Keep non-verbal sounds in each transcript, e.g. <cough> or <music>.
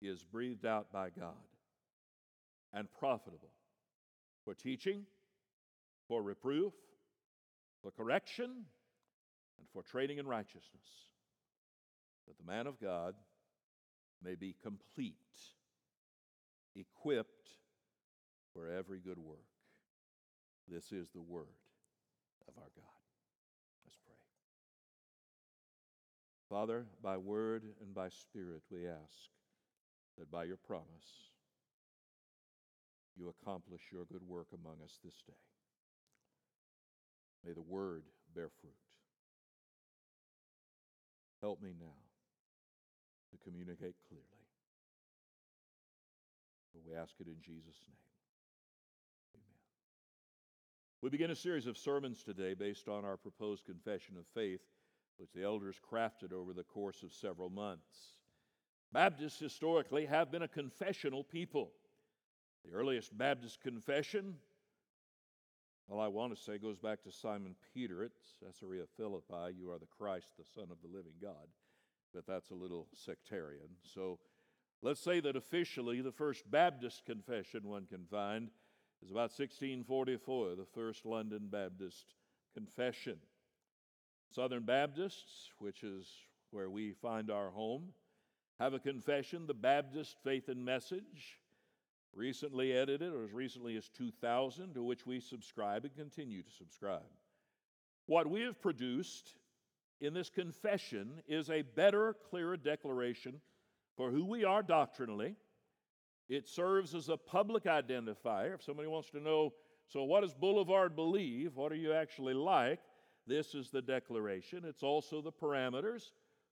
is breathed out by God and profitable for teaching, for reproof, for correction, and for training in righteousness, that the man of God may be complete, equipped for every good work. This is the word of our God. Let's pray. Father, by word and by spirit, we ask that by your promise, you accomplish your good work among us this day. May the word bear fruit. Help me now to communicate clearly. But we ask it in Jesus' name. Amen. We begin a series of sermons today based on our proposed confession of faith, which the elders crafted over the course of several months. Baptists historically have been a confessional people. The earliest Baptist confession, well, I want to say, goes back to Simon Peter at Caesarea Philippi You are the Christ, the Son of the living God. But that's a little sectarian. So let's say that officially the first Baptist confession one can find is about 1644, the first London Baptist confession. Southern Baptists, which is where we find our home, have a confession, the Baptist Faith and Message, recently edited, or as recently as 2000, to which we subscribe and continue to subscribe. What we have produced in this confession is a better, clearer declaration for who we are doctrinally. It serves as a public identifier. If somebody wants to know, so what does Boulevard believe? What are you actually like? This is the declaration. It's also the parameters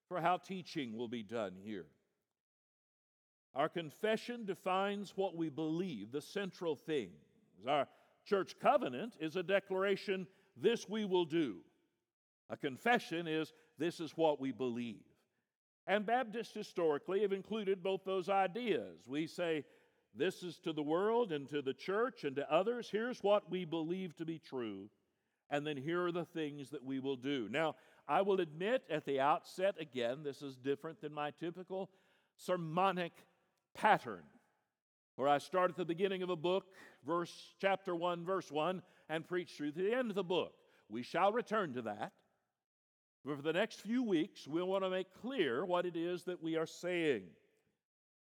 for how teaching will be done here. Our confession defines what we believe, the central things. Our church covenant is a declaration, this we will do. A confession is, this is what we believe. And Baptists historically have included both those ideas. We say, this is to the world and to the church and to others. Here's what we believe to be true. And then here are the things that we will do. Now, I will admit at the outset, again, this is different than my typical sermonic pattern where I start at the beginning of a book, verse chapter 1, verse 1, and preach through to the end of the book. We shall return to that. But for the next few weeks, we'll want to make clear what it is that we are saying.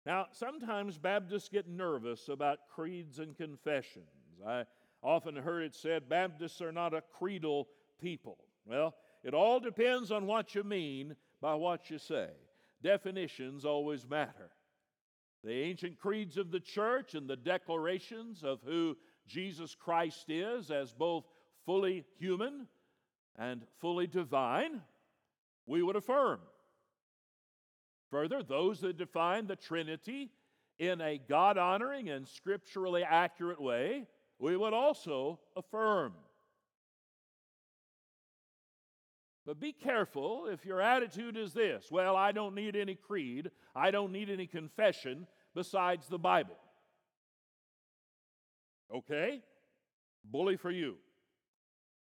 Now, sometimes Baptists get nervous about creeds and confessions. I often heard it said Baptists are not a creedal people. Well, it all depends on what you mean by what you say. Definitions always matter. The ancient creeds of the church and the declarations of who Jesus Christ is as both fully human and fully divine, we would affirm. Further, those that define the Trinity in a God honoring and scripturally accurate way, we would also affirm. But be careful if your attitude is this well, I don't need any creed, I don't need any confession besides the Bible. Okay? Bully for you.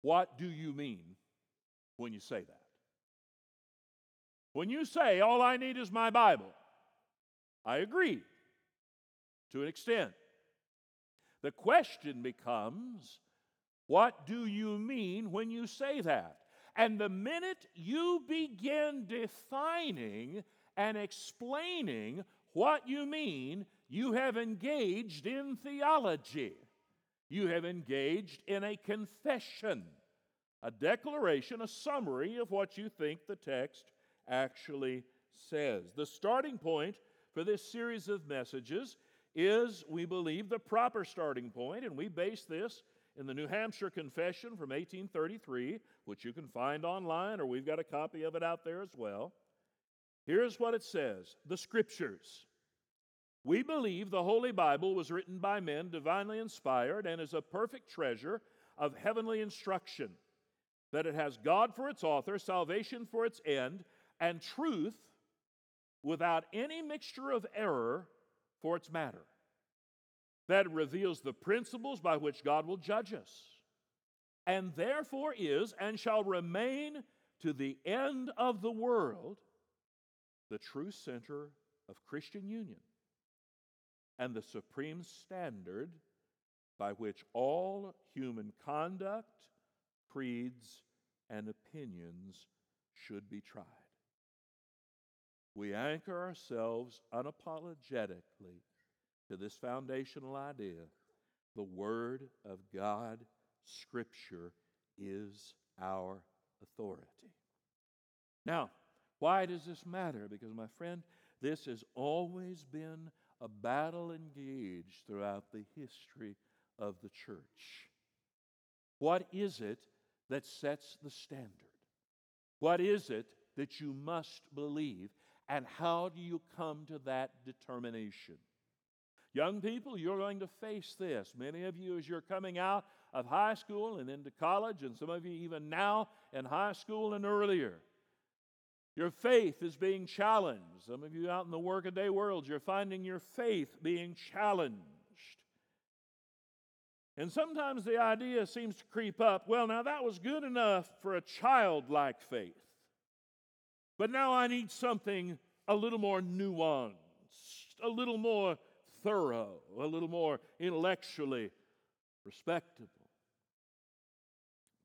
What do you mean when you say that? When you say, all I need is my Bible, I agree to an extent. The question becomes, what do you mean when you say that? And the minute you begin defining and explaining what you mean, you have engaged in theology. You have engaged in a confession, a declaration, a summary of what you think the text actually says. The starting point for this series of messages is, we believe, the proper starting point, and we base this in the New Hampshire Confession from 1833, which you can find online, or we've got a copy of it out there as well. Here's what it says The Scriptures. We believe the Holy Bible was written by men, divinely inspired, and is a perfect treasure of heavenly instruction. That it has God for its author, salvation for its end, and truth without any mixture of error for its matter that reveals the principles by which God will judge us, and therefore is and shall remain to the end of the world the true center of Christian union and the supreme standard by which all human conduct, creeds, and opinions should be tried. We anchor ourselves unapologetically to this foundational idea the Word of God, Scripture, is our authority. Now, why does this matter? Because, my friend, this has always been a battle engaged throughout the history of the church. What is it that sets the standard? What is it that you must believe? And how do you come to that determination? Young people, you're going to face this. Many of you, as you're coming out of high school and into college, and some of you even now in high school and earlier, your faith is being challenged. Some of you out in the workaday world, you're finding your faith being challenged. And sometimes the idea seems to creep up well, now that was good enough for a childlike faith. But now I need something a little more nuanced, a little more thorough, a little more intellectually respectable.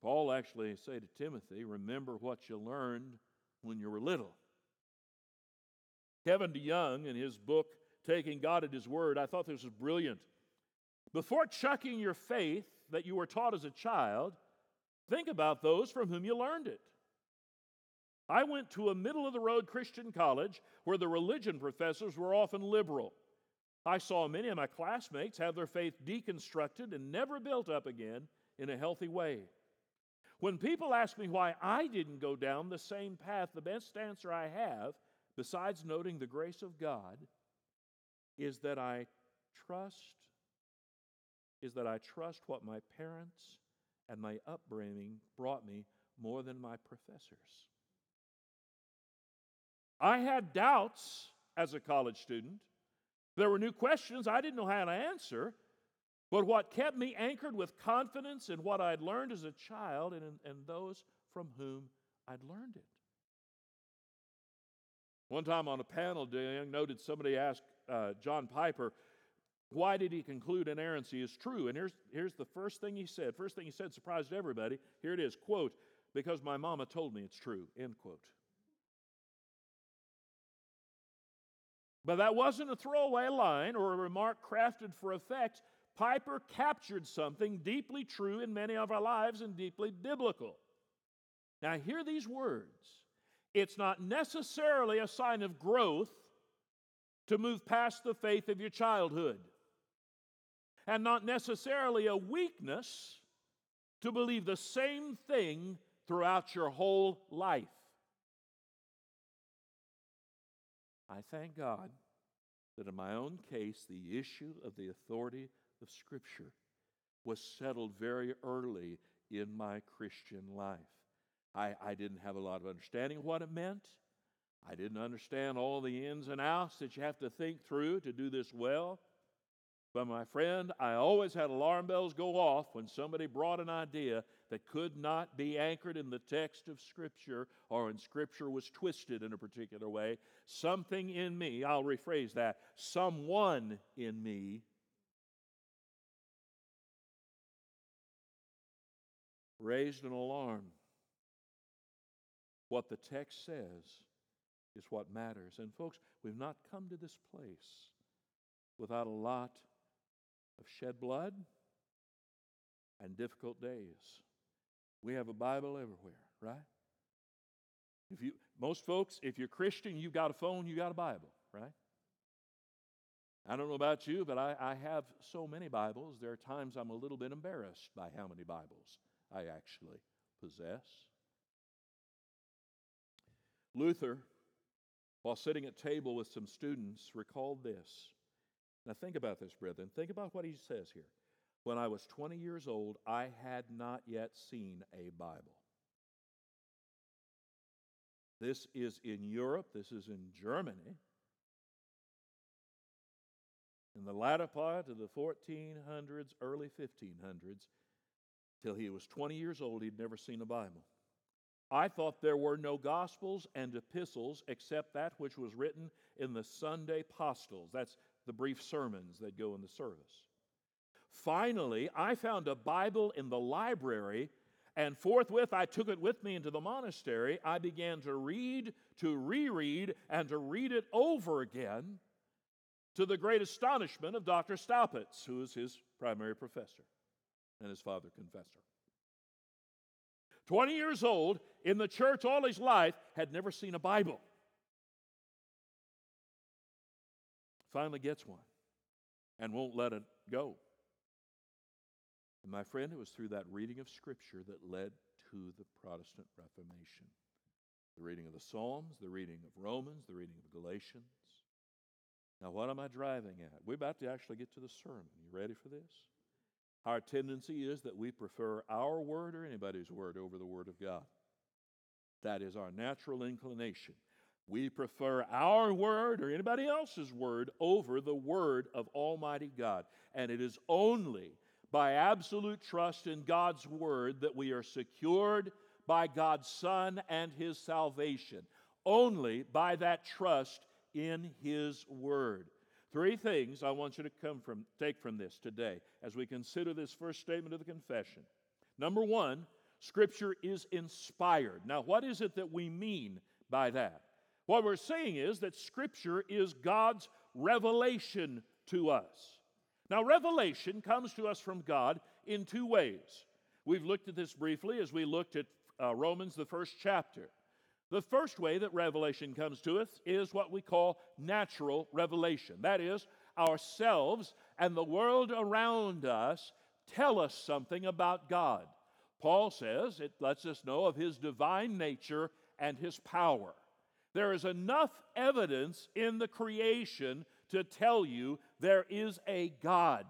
Paul actually say to Timothy, remember what you learned when you were little. Kevin DeYoung, in his book, Taking God at His Word, I thought this was brilliant. Before chucking your faith that you were taught as a child, think about those from whom you learned it. I went to a middle of the road Christian college where the religion professors were often liberal. I saw many of my classmates have their faith deconstructed and never built up again in a healthy way. When people ask me why I didn't go down the same path, the best answer I have, besides noting the grace of God, is that I trust is that I trust what my parents and my upbringing brought me more than my professors. I had doubts as a college student. There were new questions I didn't know how to answer. But what kept me anchored with confidence in what I'd learned as a child and, and those from whom I'd learned it. One time on a panel, Young noted somebody asked uh, John Piper, why did he conclude inerrancy is true? And here's, here's the first thing he said. First thing he said surprised everybody. Here it is, quote, because my mama told me it's true, end quote. But that wasn't a throwaway line or a remark crafted for effect. Piper captured something deeply true in many of our lives and deeply biblical. Now, hear these words. It's not necessarily a sign of growth to move past the faith of your childhood, and not necessarily a weakness to believe the same thing throughout your whole life. I thank God that in my own case, the issue of the authority of Scripture was settled very early in my Christian life. I, I didn't have a lot of understanding of what it meant. I didn't understand all the ins and outs that you have to think through to do this well. But my friend, I always had alarm bells go off when somebody brought an idea that could not be anchored in the text of Scripture or when Scripture was twisted in a particular way. Something in me, I'll rephrase that, someone in me raised an alarm. What the text says is what matters. And folks, we've not come to this place without a lot of shed blood and difficult days. We have a Bible everywhere, right? If you most folks, if you're Christian, you've got a phone, you got a Bible, right? I don't know about you, but I, I have so many Bibles, there are times I'm a little bit embarrassed by how many Bibles I actually possess. Luther, while sitting at table with some students, recalled this. Now, think about this, brethren. Think about what he says here. When I was 20 years old, I had not yet seen a Bible. This is in Europe, this is in Germany. In the latter part of the 1400s, early 1500s, till he was 20 years old, he'd never seen a Bible. I thought there were no gospels and epistles except that which was written in the Sunday Postils. That's the brief sermons that go in the service. Finally, I found a Bible in the library, and forthwith I took it with me into the monastery. I began to read, to reread, and to read it over again to the great astonishment of Dr. Staupitz, who is his primary professor and his father confessor. 20 years old, in the church all his life, had never seen a Bible. Finally gets one and won't let it go. And my friend, it was through that reading of Scripture that led to the Protestant Reformation. The reading of the Psalms, the reading of Romans, the reading of Galatians. Now, what am I driving at? We're about to actually get to the sermon. You ready for this? Our tendency is that we prefer our word or anybody's word over the Word of God. That is our natural inclination. We prefer our word or anybody else's word over the word of Almighty God. And it is only by absolute trust in God's word that we are secured by God's Son and His salvation. Only by that trust in His word. Three things I want you to come from, take from this today as we consider this first statement of the confession. Number one, Scripture is inspired. Now, what is it that we mean by that? What we're saying is that Scripture is God's revelation to us. Now, revelation comes to us from God in two ways. We've looked at this briefly as we looked at uh, Romans, the first chapter. The first way that revelation comes to us is what we call natural revelation. That is, ourselves and the world around us tell us something about God. Paul says it lets us know of his divine nature and his power. There is enough evidence in the creation to tell you there is a God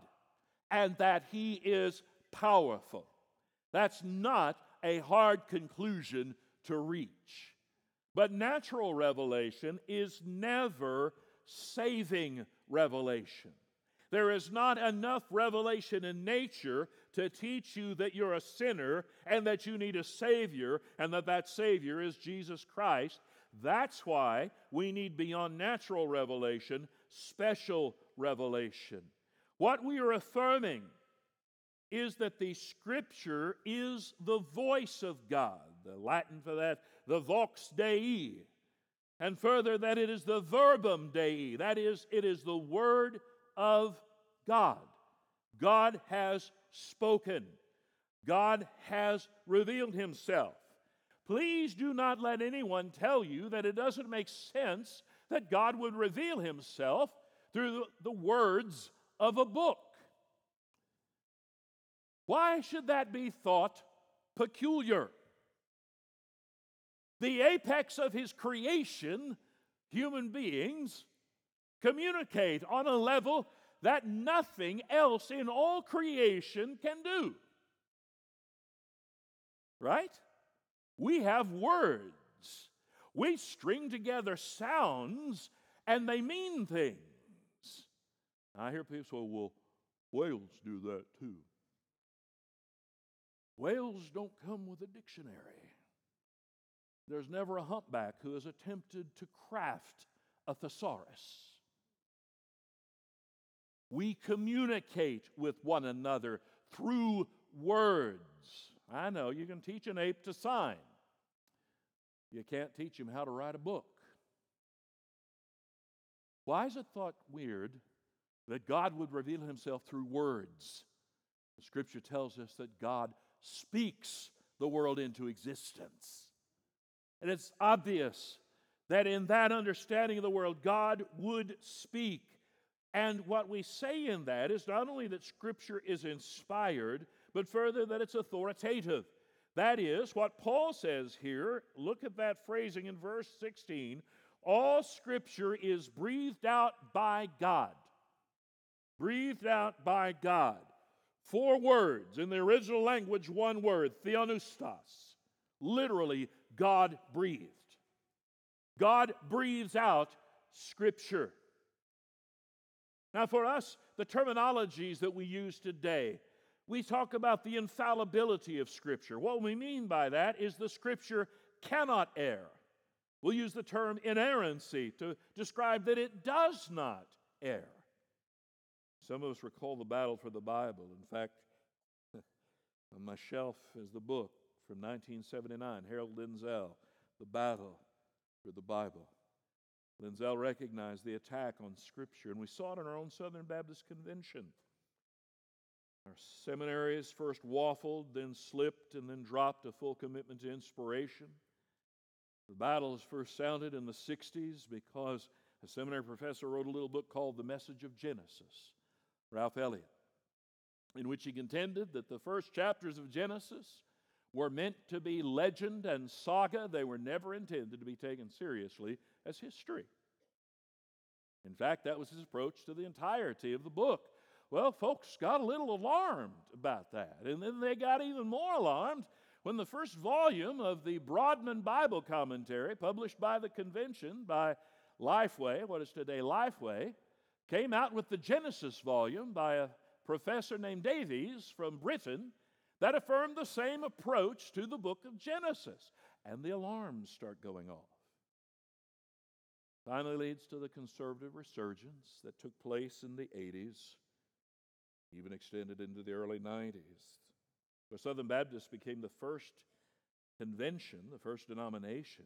and that he is powerful. That's not a hard conclusion to reach. But natural revelation is never saving revelation. There is not enough revelation in nature to teach you that you're a sinner and that you need a Savior and that that Savior is Jesus Christ. That's why we need beyond natural revelation, special revelation. What we are affirming is that the Scripture is the voice of God. The Latin for that, the vox Dei. And further, that it is the verbum Dei. That is, it is the Word of God. God has spoken. God has revealed himself. Please do not let anyone tell you that it doesn't make sense that God would reveal himself through the words of a book. Why should that be thought peculiar? The apex of his creation, human beings, communicate on a level that nothing else in all creation can do. Right? We have words. We string together sounds and they mean things. I hear people say, well, whales do that too. Whales don't come with a dictionary. There's never a humpback who has attempted to craft a thesaurus. We communicate with one another through words. I know you can teach an ape to sign, you can't teach him how to write a book. Why is it thought weird that God would reveal himself through words? The scripture tells us that God speaks the world into existence. And it's obvious that in that understanding of the world, God would speak. And what we say in that is not only that Scripture is inspired, but further that it's authoritative. That is what Paul says here. Look at that phrasing in verse 16. All Scripture is breathed out by God. Breathed out by God. Four words. In the original language, one word, theopneustos. Literally, God breathed. God breathes out Scripture. Now, for us, the terminologies that we use today, we talk about the infallibility of Scripture. What we mean by that is the Scripture cannot err. We'll use the term inerrancy to describe that it does not err. Some of us recall the battle for the Bible. In fact, <laughs> on my shelf is the book from 1979, Harold Lindsell, The Battle for the Bible. Lindsell recognized the attack on Scripture, and we saw it in our own Southern Baptist Convention. Our seminaries first waffled, then slipped, and then dropped a full commitment to inspiration. The battles first sounded in the 60s because a seminary professor wrote a little book called The Message of Genesis, Ralph Elliott, in which he contended that the first chapters of Genesis were meant to be legend and saga. They were never intended to be taken seriously as history. In fact, that was his approach to the entirety of the book. Well, folks got a little alarmed about that. And then they got even more alarmed when the first volume of the Broadman Bible Commentary, published by the convention by Lifeway, what is today Lifeway, came out with the Genesis volume by a professor named Davies from Britain that affirmed the same approach to the book of Genesis. And the alarms start going off. Finally leads to the conservative resurgence that took place in the 80s, even extended into the early 90s, where Southern Baptists became the first convention, the first denomination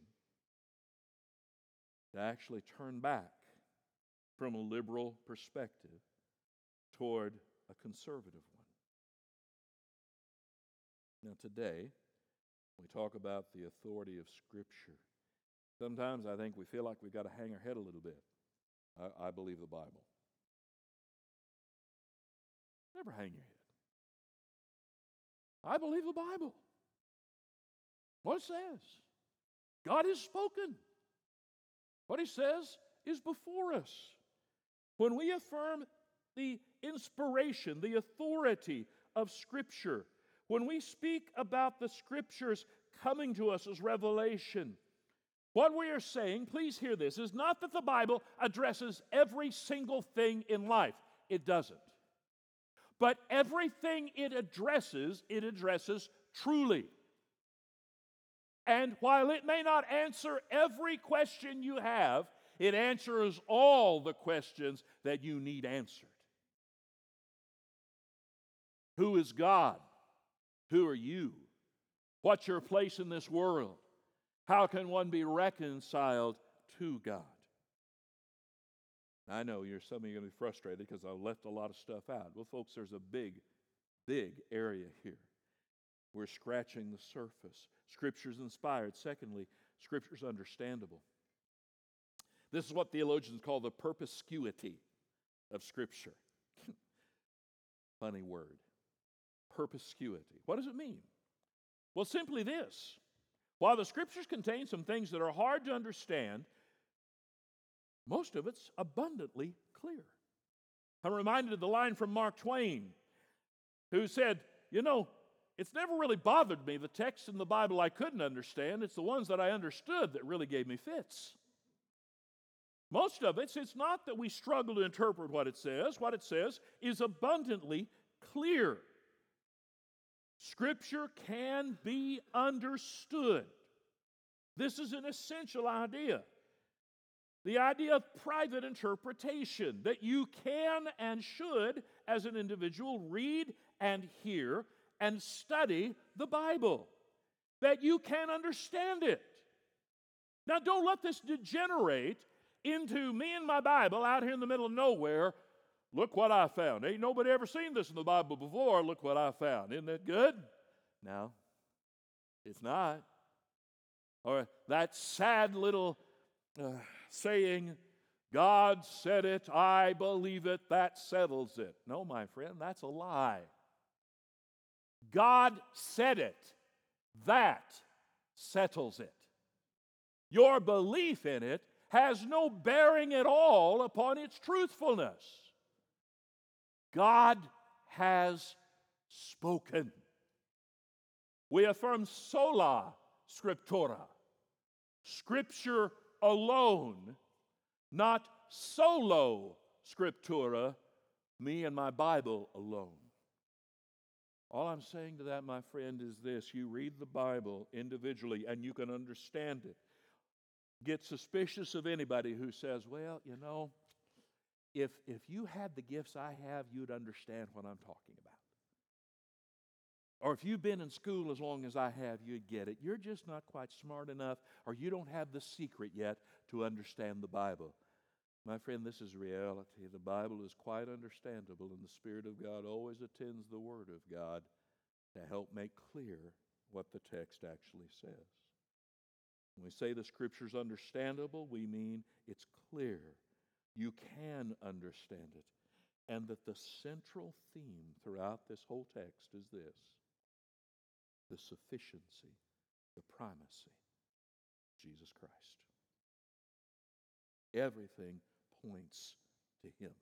to actually turn back from a liberal perspective toward a conservative one. Now, today, we talk about the authority of Scripture. Sometimes I think we feel like we've got to hang our head a little bit. I, I believe the Bible. Never hang your head. I believe the Bible. What it says. God has spoken. What he says is before us. When we affirm the inspiration, the authority of Scripture, when we speak about the Scriptures coming to us as revelation, what we are saying, please hear this, is not that the Bible addresses every single thing in life. It doesn't. But everything it addresses, it addresses truly. And while it may not answer every question you have, it answers all the questions that you need answered. Who is God? Who are you? What's your place in this world? How can one be reconciled to God? I know you're some of you are going to be frustrated because I left a lot of stuff out. Well, folks, there's a big, big area here. We're scratching the surface. Scripture's inspired. Secondly, Scripture's understandable. This is what theologians call the perspicuity of Scripture. <laughs> Funny word. Perspicuity. What does it mean? Well, simply this. While the Scriptures contain some things that are hard to understand, most of it's abundantly clear. I'm reminded of the line from Mark Twain, who said, You know, it's never really bothered me, the texts in the Bible I couldn't understand. It's the ones that I understood that really gave me fits. Most of it, it's not that we struggle to interpret what it says. What it says is abundantly clear. Scripture can be understood. This is an essential idea. The idea of private interpretation, that you can and should, as an individual, read and hear and study the Bible, that you can understand it. Now, don't let this degenerate into me and my Bible out here in the middle of nowhere. Look what I found. Ain't nobody ever seen this in the Bible before. Look what I found. Isn't that good? No, it's not. Or that sad little uh, saying, God said it, I believe it, that settles it. No, my friend, that's a lie. God said it. That settles it. Your belief in it has no bearing at all upon its truthfulness. God has spoken. We affirm sola scriptura, scripture alone, not solo scriptura, me and my Bible alone. All I'm saying to that, my friend, is this you read the Bible individually and you can understand it. get suspicious of anybody who says, well, you know, if, if you had the gifts I have, you'd understand what I'm talking about. Or if you've been in school as long as I have, you'd get it. You're just not quite smart enough, or you don't have the secret yet to understand the Bible. My friend, this is reality. The Bible is quite understandable, and the Spirit of God always attends the Word of God to help make clear what the text actually says. When we say the Scripture's understandable, we mean it's clear. You can understand it. And that the central theme throughout this whole text is this the sufficiency, the primacy of Jesus Christ. Everything points to Him.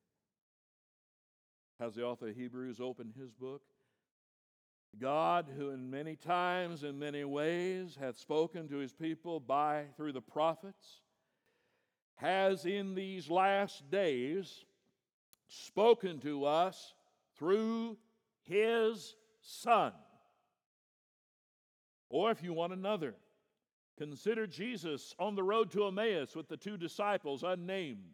Has the author of Hebrews opened his book? God, who in many times and many ways hath spoken to his people by through the prophets, has in these last days spoken to us through his Son. Or if you want another, consider Jesus on the road to Emmaus with the two disciples, unnamed.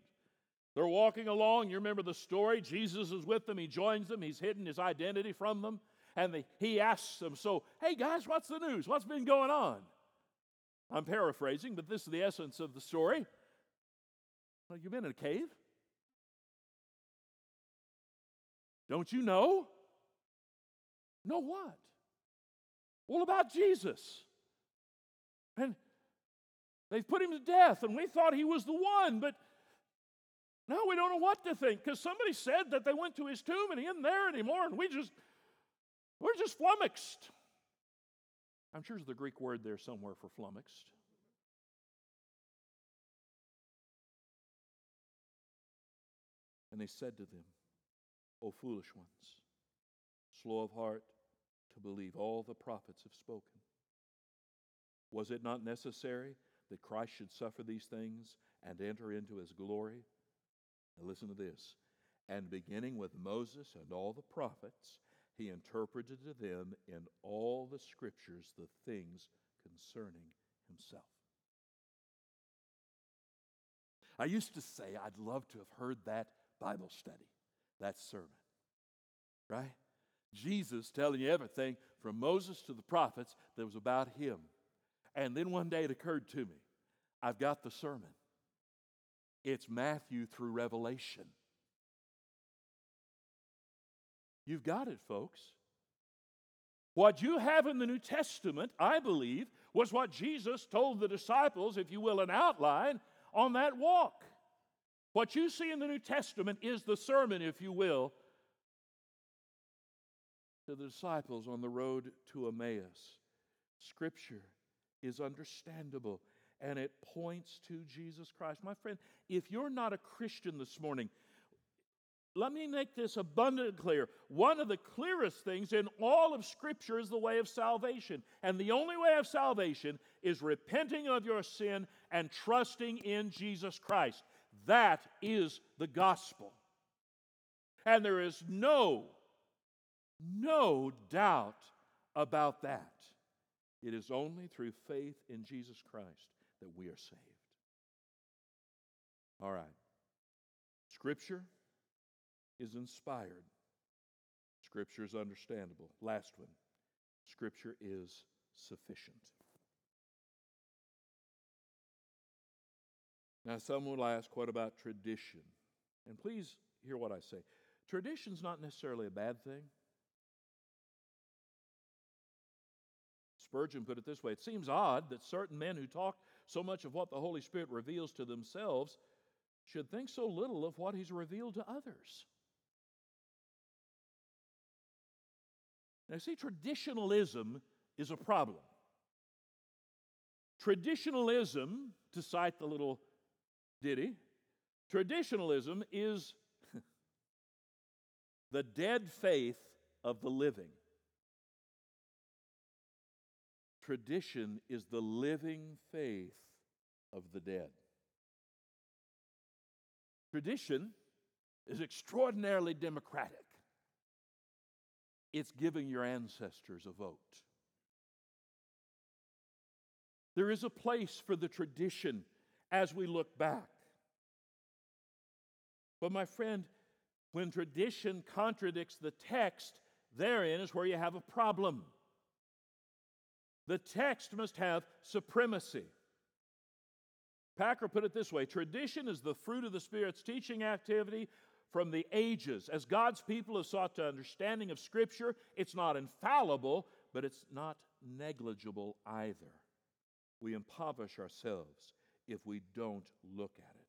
They're walking along. You remember the story? Jesus is with them. He joins them. He's hidden his identity from them. And he asks them, So, hey guys, what's the news? What's been going on? I'm paraphrasing, but this is the essence of the story. Well, you've been in a cave? Don't you know? Know what? Well, about Jesus. And they've put him to death, and we thought he was the one, but now we don't know what to think because somebody said that they went to his tomb and he isn't there anymore, and we just, we're just flummoxed. I'm sure there's the Greek word there somewhere for flummoxed. And they said to them, O foolish ones, slow of heart to believe all the prophets have spoken. Was it not necessary that Christ should suffer these things and enter into his glory? Now listen to this. And beginning with Moses and all the prophets, he interpreted to them in all the scriptures the things concerning himself. I used to say I'd love to have heard that Bible study, that sermon, right? Jesus telling you everything from Moses to the prophets that was about him. And then one day it occurred to me I've got the sermon. It's Matthew through Revelation. You've got it, folks. What you have in the New Testament, I believe, was what Jesus told the disciples, if you will, an outline on that walk. What you see in the New Testament is the sermon, if you will, to the disciples on the road to Emmaus. Scripture is understandable and it points to Jesus Christ. My friend, if you're not a Christian this morning, let me make this abundantly clear. One of the clearest things in all of Scripture is the way of salvation. And the only way of salvation is repenting of your sin and trusting in Jesus Christ. That is the gospel. And there is no, no doubt about that. It is only through faith in Jesus Christ that we are saved. All right. Scripture is inspired. Scripture is understandable. Last one. Scripture is sufficient. Now, some will ask, what about tradition? And please hear what I say. Tradition's not necessarily a bad thing. Spurgeon put it this way It seems odd that certain men who talk so much of what the Holy Spirit reveals to themselves should think so little of what He's revealed to others. Now, see, traditionalism is a problem. Traditionalism, to cite the little ditty, traditionalism is <laughs> the dead faith of the living. Tradition is the living faith of the dead. Tradition is extraordinarily democratic. It's giving your ancestors a vote. There is a place for the tradition as we look back. But, my friend, when tradition contradicts the text, therein is where you have a problem. The text must have supremacy. Packer put it this way tradition is the fruit of the Spirit's teaching activity from the ages. As God's people have sought to understanding of Scripture, it's not infallible, but it's not negligible either. We impoverish ourselves if we don't look at it.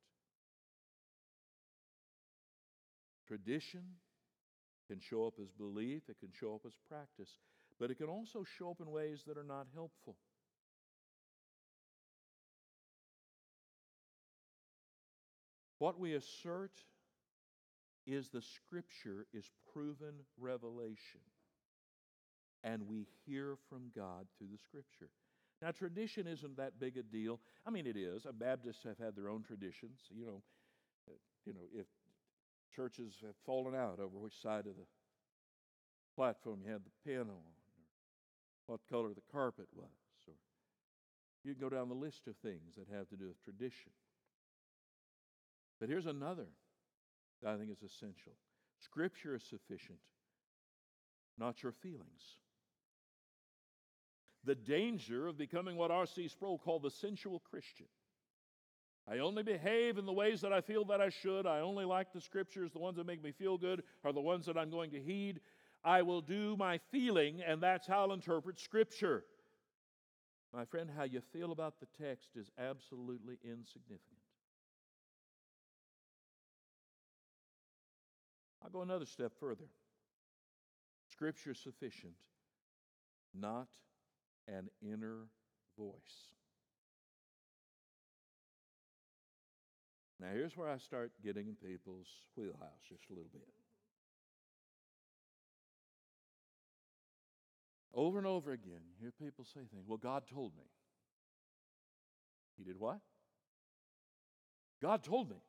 Tradition can show up as belief, it can show up as practice, but it can also show up in ways that are not helpful. What we assert is the Scripture is proven revelation, and we hear from God through the Scripture. Now, tradition isn't that big a deal. I mean, it is. Baptists have had their own traditions. You know, uh, you know, if churches have fallen out over which side of the platform you had the piano on, or what color the carpet was, or you can go down the list of things that have to do with tradition. But here's another that I think is essential Scripture is sufficient, not your feelings. The danger of becoming what R.C. Sproul called the sensual Christian. I only behave in the ways that I feel that I should. I only like the scriptures, the ones that make me feel good are the ones that I'm going to heed. I will do my feeling, and that's how I'll interpret scripture. My friend, how you feel about the text is absolutely insignificant. I'll go another step further. Scripture is sufficient, not an inner voice. Now, here's where I start getting in people's wheelhouse just a little bit. Over and over again, you hear people say things. Well, God told me. He did what? God told me.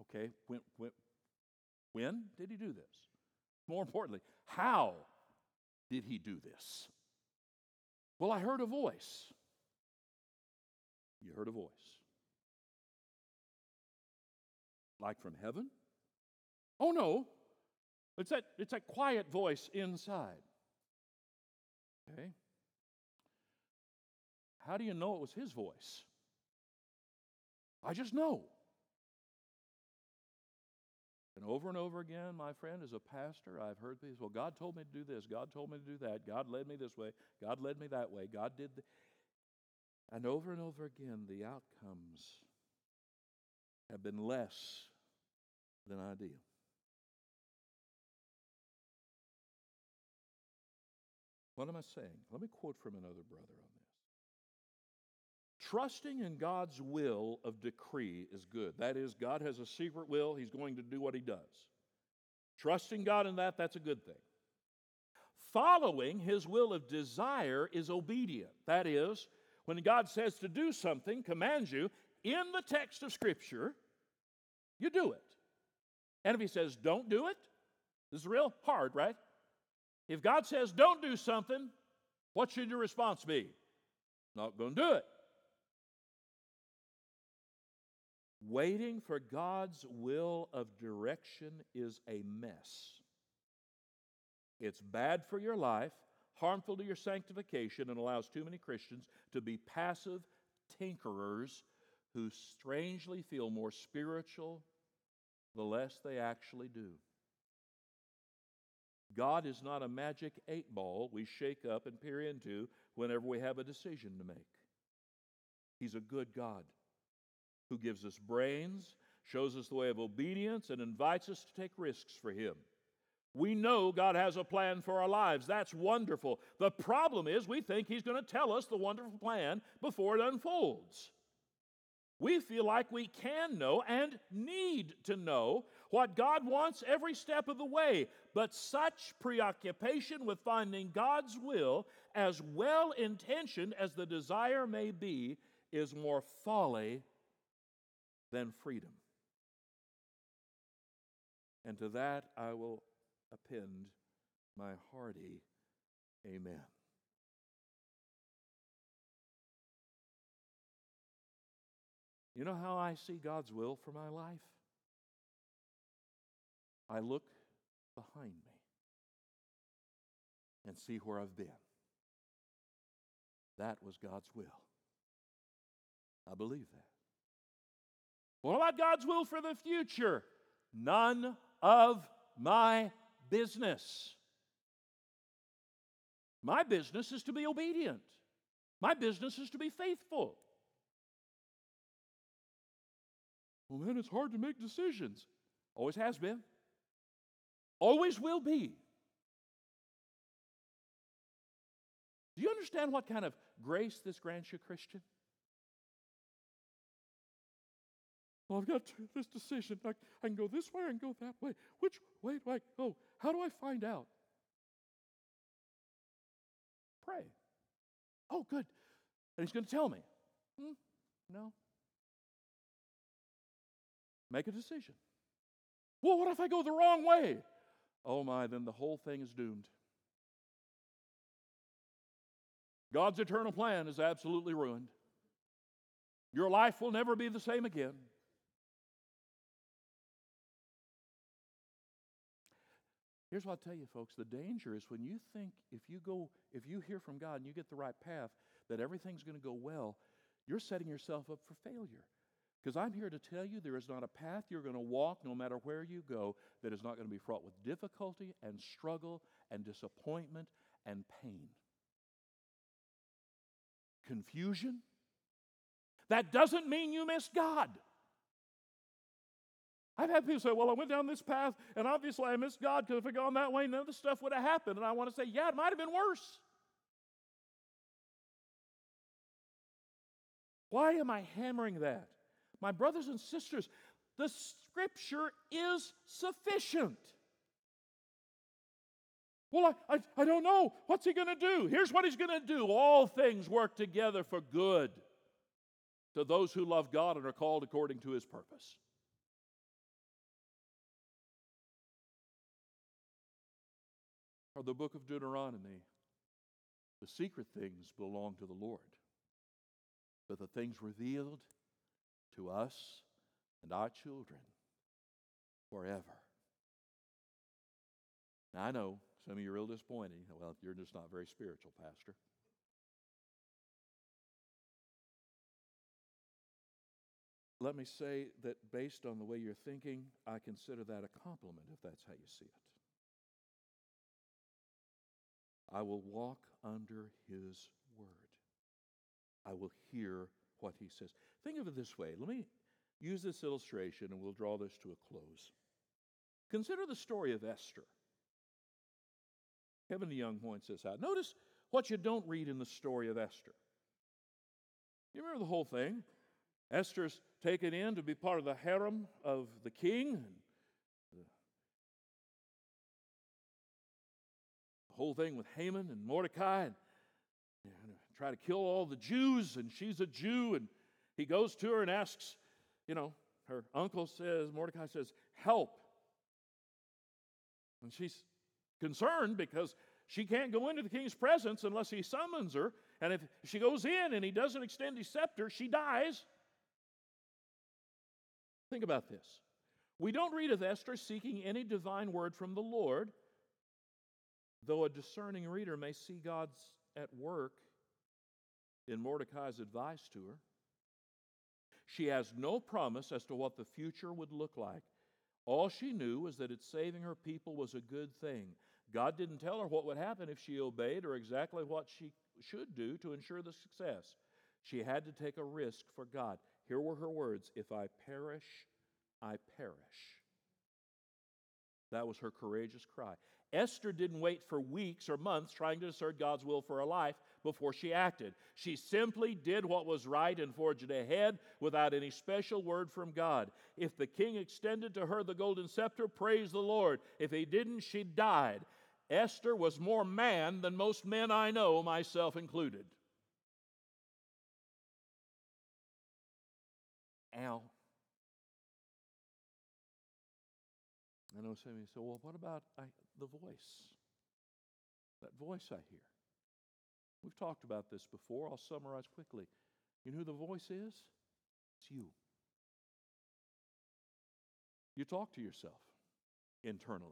Okay, when, when, when did he do this? More importantly, how did he do this? Well, I heard a voice. You heard a voice. Like from heaven? Oh no. It's that it's that quiet voice inside. Okay? How do you know it was his voice? I just know. And over and over again, my friend, as a pastor, I've heard these, well, God told me to do this, God told me to do that, God led me this way, God led me that way, God did. Th-. And over and over again, the outcomes have been less than ideal. What am I saying? Let me quote from another brother on this. Trusting in God's will of decree is good. That is, God has a secret will, He's going to do what He does. Trusting God in that, that's a good thing. Following His will of desire is obedient. That is, when God says to do something, commands you, in the text of Scripture, you do it. And if He says don't do it, this is real hard, right? If God says don't do something, what should your response be? Not going to do it. Waiting for God's will of direction is a mess. It's bad for your life, harmful to your sanctification, and allows too many Christians to be passive tinkerers who strangely feel more spiritual the less they actually do. God is not a magic eight ball we shake up and peer into whenever we have a decision to make. He's a good God who gives us brains, shows us the way of obedience, and invites us to take risks for Him. We know God has a plan for our lives. That's wonderful. The problem is, we think He's going to tell us the wonderful plan before it unfolds. We feel like we can know and need to know what God wants every step of the way, but such preoccupation with finding God's will, as well intentioned as the desire may be, is more folly than freedom. And to that I will append my hearty amen. You know how I see God's will for my life? I look behind me and see where I've been. That was God's will. I believe that. What about God's will for the future? None of my business. My business is to be obedient. My business is to be faithful. Well, man, it's hard to make decisions. Always has been. Always will be. Do you understand what kind of grace this grants you, Christian? Well, I've got to, this decision. I, I can go this way, I can go that way. Which way do I go? How do I find out? Pray. Oh, good. And he's going to tell me. Hmm, no. Make a decision. Well, what if I go the wrong way? Oh my, then the whole thing is doomed. God's eternal plan is absolutely ruined. Your life will never be the same again. Here's what I'll tell you, folks the danger is when you think if you go, if you hear from God and you get the right path, that everything's going to go well, you're setting yourself up for failure. Because I'm here to tell you there is not a path you're going to walk, no matter where you go, that is not going to be fraught with difficulty and struggle and disappointment and pain. Confusion. That doesn't mean you missed God. I've had people say, Well, I went down this path, and obviously I missed God because if I'd gone that way, none of this stuff would have happened. And I want to say, Yeah, it might have been worse. Why am I hammering that? My brothers and sisters, the scripture is sufficient. Well, I, I, I don't know. What's he going to do? Here's what he's going to do all things work together for good to those who love God and are called according to his purpose. Or the book of Deuteronomy the secret things belong to the Lord, but the things revealed to us and our children forever. Now, I know some of you are real disappointed. Well, you're just not very spiritual, Pastor. Let me say that based on the way you're thinking, I consider that a compliment if that's how you see it. I will walk under his word. I will hear what he says. Think of it this way. Let me use this illustration and we'll draw this to a close. Consider the story of Esther. Kevin DeYoung points this out. Notice what you don't read in the story of Esther. You remember the whole thing? Esther's taken in to be part of the harem of the king. The whole thing with Haman and Mordecai. And, and try to kill all the Jews, and she's a Jew, and he goes to her and asks, you know, her uncle says, Mordecai says, help. And she's concerned because she can't go into the king's presence unless he summons her. And if she goes in and he doesn't extend his scepter, she dies. Think about this. We don't read of Esther seeking any divine word from the Lord, though a discerning reader may see God's at work in Mordecai's advice to her. She has no promise as to what the future would look like. All she knew was that it saving her people was a good thing. God didn't tell her what would happen if she obeyed or exactly what she should do to ensure the success. She had to take a risk for God. Here were her words If I perish, I perish. That was her courageous cry. Esther didn't wait for weeks or months trying to discern God's will for her life before she acted. She simply did what was right and forged ahead without any special word from God. If the king extended to her the golden scepter, praise the Lord. If he didn't, she died. Esther was more man than most men I know, myself included. Ow. I know some of you say, well, what about I, the voice? That voice I hear. We've talked about this before. I'll summarize quickly. You know who the voice is? It's you. You talk to yourself internally.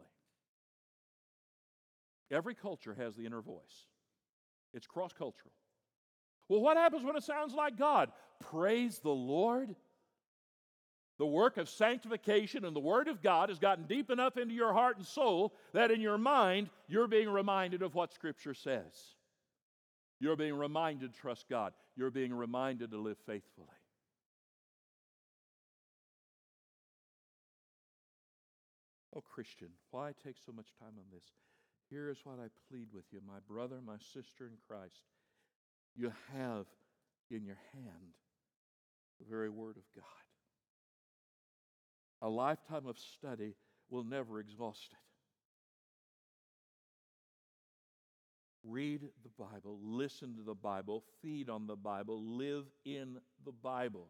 Every culture has the inner voice, it's cross cultural. Well, what happens when it sounds like God? Praise the Lord. The work of sanctification and the Word of God has gotten deep enough into your heart and soul that in your mind you're being reminded of what Scripture says. You're being reminded to trust God. You're being reminded to live faithfully. Oh, Christian, why take so much time on this? Here is what I plead with you, my brother, my sister in Christ. You have in your hand the very Word of God. A lifetime of study will never exhaust it. Read the Bible, listen to the Bible, feed on the Bible, live in the Bible.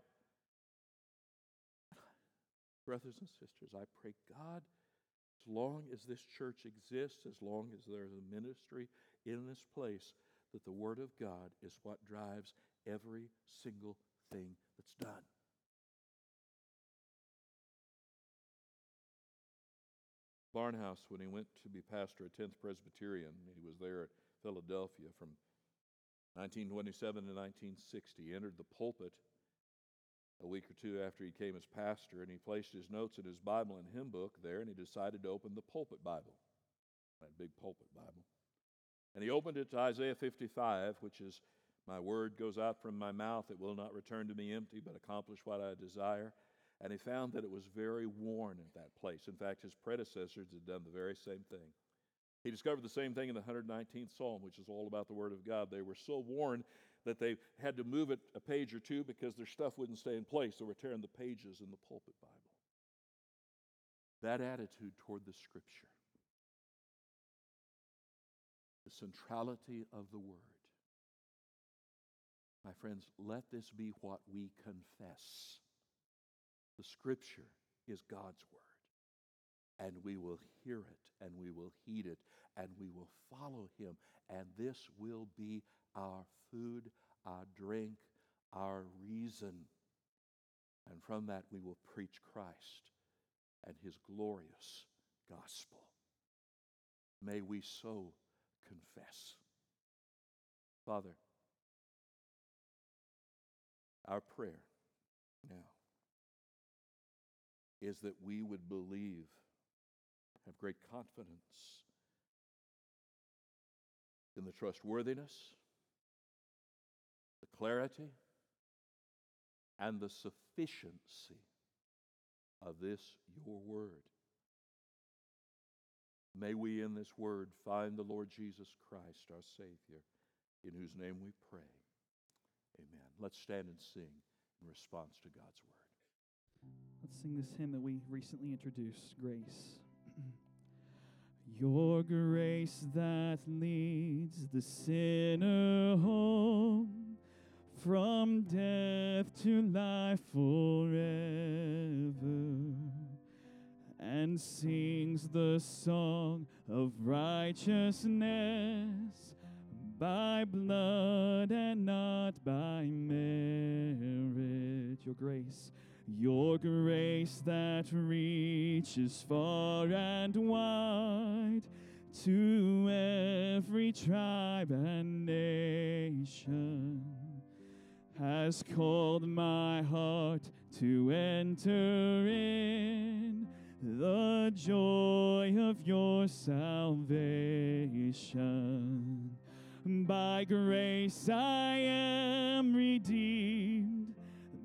Brothers and sisters, I pray God, as long as this church exists, as long as there's a ministry in this place, that the Word of God is what drives every single thing that's done. Barnhouse, when he went to be pastor at 10th Presbyterian, he was there at Philadelphia from 1927 to 1960. He entered the pulpit a week or two after he came as pastor, and he placed his notes in his Bible and hymn book there, and he decided to open the pulpit Bible, that big pulpit Bible. And he opened it to Isaiah 55, which is, My word goes out from my mouth, it will not return to me empty, but accomplish what I desire. And he found that it was very worn at that place. In fact, his predecessors had done the very same thing. He discovered the same thing in the 119th Psalm, which is all about the Word of God. They were so worn that they had to move it a page or two because their stuff wouldn't stay in place. They were tearing the pages in the pulpit Bible. That attitude toward the Scripture, the centrality of the Word. My friends, let this be what we confess the Scripture is God's Word, and we will hear it, and we will heed it, and we will follow Him, and this will be our food, our drink, our reason. And from that, we will preach Christ and His glorious gospel. May we so confess. Father, our prayer now is that we would believe, have great confidence in the trustworthiness, the clarity, and the sufficiency of this, your word. May we in this word find the Lord Jesus Christ, our Savior, in whose name we pray. Amen. Let's stand and sing in response to God's word. Let's sing this hymn that we recently introduced Grace. Your grace that leads the sinner home from death to life forever and sings the song of righteousness by blood and not by merit. Your grace your grace that reaches far and wide to every tribe and nation has called my heart to enter in the joy of your salvation. By grace I am redeemed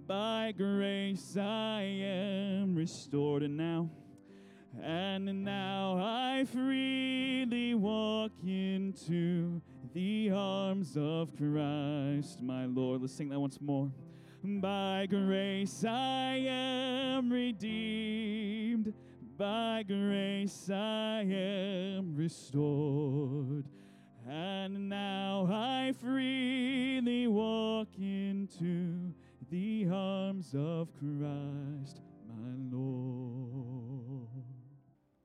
by grace I am restored, and now, and now I freely walk into the arms of Christ, my Lord. Let's sing that once more. By grace I am redeemed, by grace I am restored. And now I freely walk into the arms of Christ, my Lord.